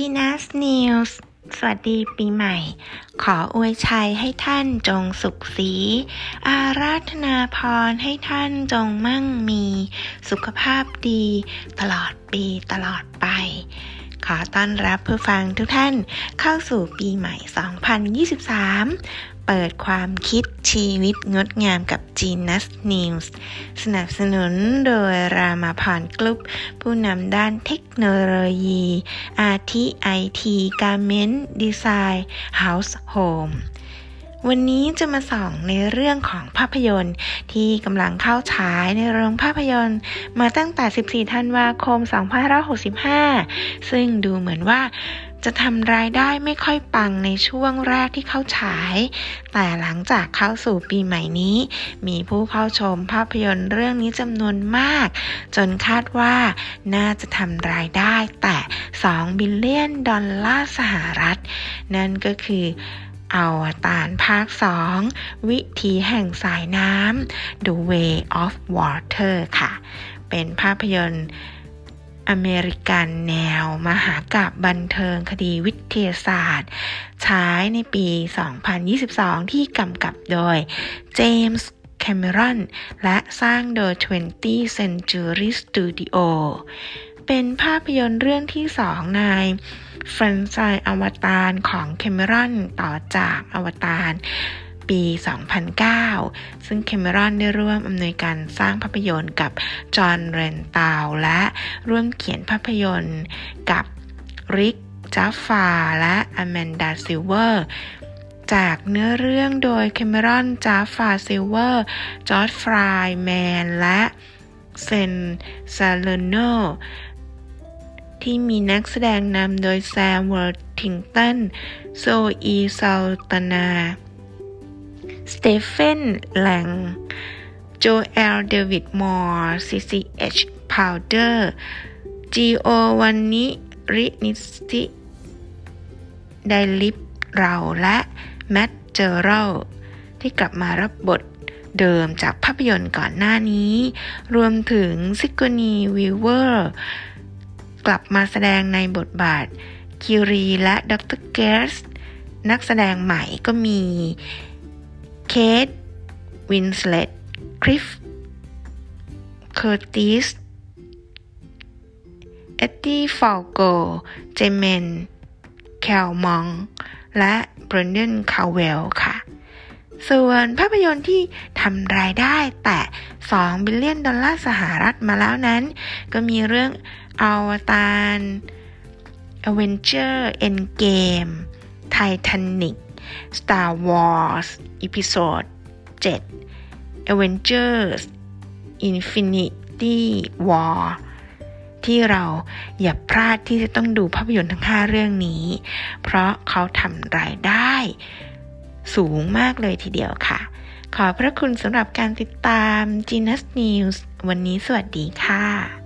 ดีนัสนิวส์สวัสดีปีใหม่ ขออวยชัยให้ท่านจงสุขสี อาราธนาพรให้ท่านจงมั่งมี สุขภาพดี ตลอดปีตลอดไป ขอต้อนรับผู้ฟังทุกท่านเข้าสู่ปีใหม่ 2023 เปิดความคิดชีวิตงดงามกับ Genius News สนับสนุนโดยรามาพรกลุ่มผู้นำด้านเทคโนโลยี อาทิไอทีการเมนต์ดีไซน์เฮาส์โฮม วันนี้จะมาส่องในเรื่องของภาพยนตร์ ที่กำลังเข้าฉายในโรงภาพยนตร์ มาตั้งแต่ 14 ธันวาคม 2565 ซึ่งดูเหมือนว่าจะทำรายได้ไม่ค่อยปังในช่วงแรกที่เข้าฉาย แต่หลังจากเข้าสู่ปีใหม่นี้ มีผู้เข้าชมภาพยนตร์เรื่องนี้จำนวนมาก จนคาดว่าน่าจะทำรายได้แตะ 2 billion ดอลลาร์สหรัฐ นั่นก็คือ อวตารภาค 2 วิถีแห่งสายน้ำ The Way of Water ค่ะ เป็นภาพยนตร์อเมริกันแนว มหากาพย์บันเทิงคดีวิทยาศาสตร์ฉายในปี 2022 ที่กำกับโดยเจมส์แคมเมรอนและสร้างโดย 20th Century Studio เป็นภาพยนตร์เรื่องที่สองใน แฟรนไชส์อวตารของแคมรอนต่อจากอวตารปี 2009 ซึ่งเคมรอนได้ร่วมอำนวยการสร้างภาพยนตร์กับจอห์นเรนตาวและร่วมเขียนภาพยนตร์กับริกจัฟฟาและอแมนดาซิลเวอร์จากเนื้อเรื่องโดยคาเมรอนจัฟฟาซิลเวอร์ จอช ฟรายด์แมน และเชนซาเลอร์โน ที่มีนักแสดงนำโดยแซมเวอร์ธิงตัน โซอี ซัลดานา สตีเฟน แลง โจเอลเดวิดมัวร์ซีซีเอชพาวเดอร์จิโอวานนี ริบิซี ดิลีป ราว และแมตต์ เจอรัลด์ที่กลับมารับบทเดิมจากภาพยนตร์ก่อนหน้านี้ รวมถึงซิกอร์นีย์ วีเวอร์ กลับมาแสดงในบทบาทคิรีและดร.เกรซนักแสดงใหม่ก็มีเคทวินสเลตคลิฟฟ์ เคอร์ติสเอดี ฟัลโกเจเมน เคลเมนต์ และเบรนแดนคาวเวลล์ค่ะ ส่วนภาพยนตร์ที่ทำรายได้แตะ 2 billion ดอลลาร์สหรัฐมาแล้วนั้น ก็มีเรื่องอวตาร Avenger Endgame Titanic Star Wars Episode 7 Avengers Infinity War ที่เราอย่าพลาดที่จะต้องดูภาพยนตร์ทั้ง 5 เรื่องนี้ เพราะเขาทำรายได้ สูงมากเลยทีเดียวค่ะ ขอพระคุณสำหรับการติดตาม g e n u s News วันนี้สวัสดีค่ะ